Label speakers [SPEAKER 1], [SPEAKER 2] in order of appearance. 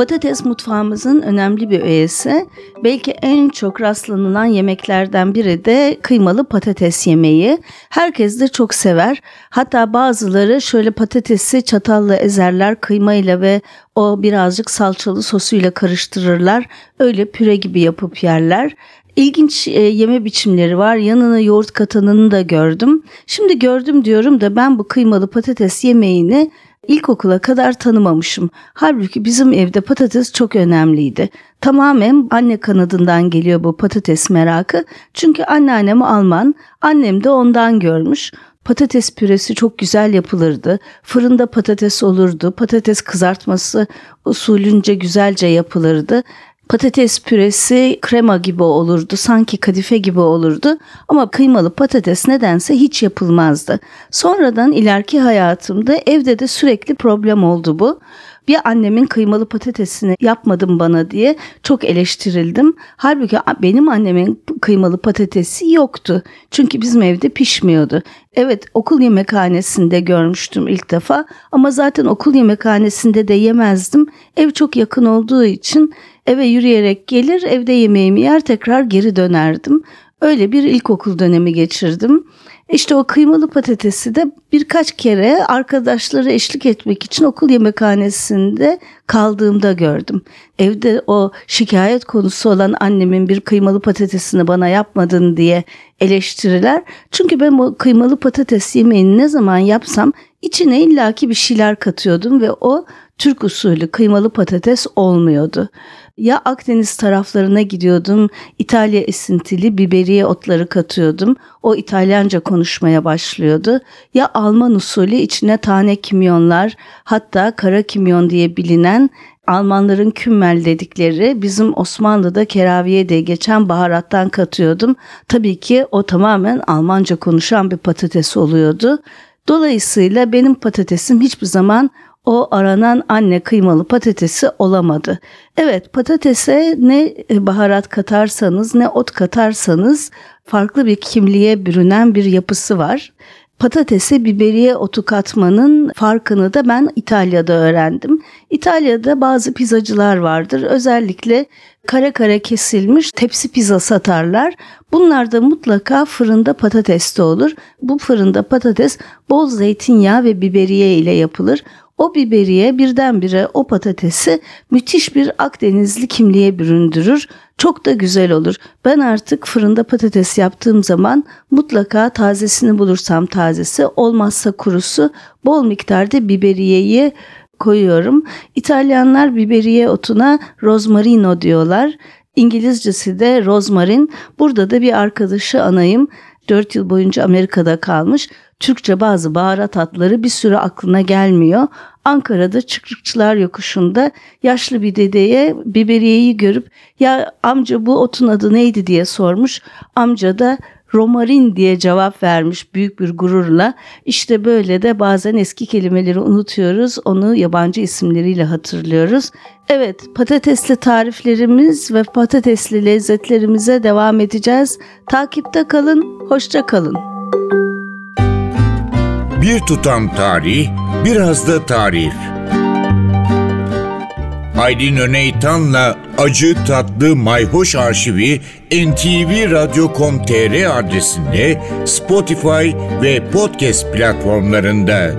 [SPEAKER 1] Patates mutfağımızın önemli bir öğesi. Belki en çok rastlanılan yemeklerden biri de kıymalı patates yemeği. Herkes de çok sever. Hatta bazıları şöyle patatesi çatalla ezerler kıymayla ve o birazcık salçalı sosuyla karıştırırlar. Öyle püre gibi yapıp yerler. İlginç e, yeme biçimleri var. Yanına yoğurt katanını da gördüm. Şimdi gördüm diyorum da ben bu kıymalı patates yemeğini İlkokula kadar tanımamışım. Halbuki bizim evde patates çok önemliydi. Tamamen anne kanadından geliyor bu patates merakı. Çünkü anneannem Alman, annem de ondan görmüş. Patates püresi çok güzel yapılırdı. Fırında patates olurdu. Patates kızartması usulünce güzelce yapılırdı patates püresi krema gibi olurdu. Sanki kadife gibi olurdu. Ama kıymalı patates nedense hiç yapılmazdı. Sonradan ileriki hayatımda evde de sürekli problem oldu bu bir annemin kıymalı patatesini yapmadım bana diye çok eleştirildim. Halbuki benim annemin kıymalı patatesi yoktu. Çünkü bizim evde pişmiyordu. Evet okul yemekhanesinde görmüştüm ilk defa ama zaten okul yemekhanesinde de yemezdim. Ev çok yakın olduğu için eve yürüyerek gelir evde yemeğimi yer tekrar geri dönerdim. Öyle bir ilkokul dönemi geçirdim. İşte o kıymalı patatesi de birkaç kere arkadaşları eşlik etmek için okul yemekhanesinde kaldığımda gördüm. Evde o şikayet konusu olan annemin bir kıymalı patatesini bana yapmadın diye eleştiriler. Çünkü ben o kıymalı patates yemeğini ne zaman yapsam içine illaki bir şeyler katıyordum ve o Türk usulü kıymalı patates olmuyordu. Ya Akdeniz taraflarına gidiyordum, İtalya esintili biberiye otları katıyordum. O İtalyanca konuşmaya başlıyordu. Ya Alman usulü içine tane kimyonlar, hatta kara kimyon diye bilinen Almanların kümmel dedikleri bizim Osmanlı'da keraviye diye geçen baharattan katıyordum. Tabii ki o tamamen Almanca konuşan bir patates oluyordu. Dolayısıyla benim patatesim hiçbir zaman o aranan anne kıymalı patatesi olamadı. Evet patatese ne baharat katarsanız ne ot katarsanız farklı bir kimliğe bürünen bir yapısı var. Patatese biberiye otu katmanın farkını da ben İtalya'da öğrendim. İtalya'da bazı pizzacılar vardır. Özellikle kare kare kesilmiş tepsi pizza satarlar. Bunlar da mutlaka fırında patates de olur. Bu fırında patates bol zeytinyağı ve biberiye ile yapılır. O biberiye birdenbire o patatesi müthiş bir Akdenizli kimliğe büründürür. Çok da güzel olur. Ben artık fırında patates yaptığım zaman mutlaka tazesini bulursam tazesi, olmazsa kurusu bol miktarda biberiyeyi koyuyorum. İtalyanlar biberiye otuna rosmarino diyorlar. İngilizcesi de rozmarin. Burada da bir arkadaşı anayım. 4 yıl boyunca Amerika'da kalmış. Türkçe bazı baharat adları bir süre aklına gelmiyor. Ankara'da Çıkrıkçılar Yokuşu'nda yaşlı bir dedeye biberiyeyi görüp ya amca bu otun adı neydi diye sormuş. Amca da romarin diye cevap vermiş büyük bir gururla. İşte böyle de bazen eski kelimeleri unutuyoruz, onu yabancı isimleriyle hatırlıyoruz. Evet, patatesli tariflerimiz ve patatesli lezzetlerimize devam edeceğiz. Takipte kalın, hoşça kalın.
[SPEAKER 2] Bir tutam tarih, biraz da tarif. Aydın Öneytan'la Acı Tatlı Mayhoş Arşivi ntvradio.com.tr adresinde Spotify ve podcast platformlarında.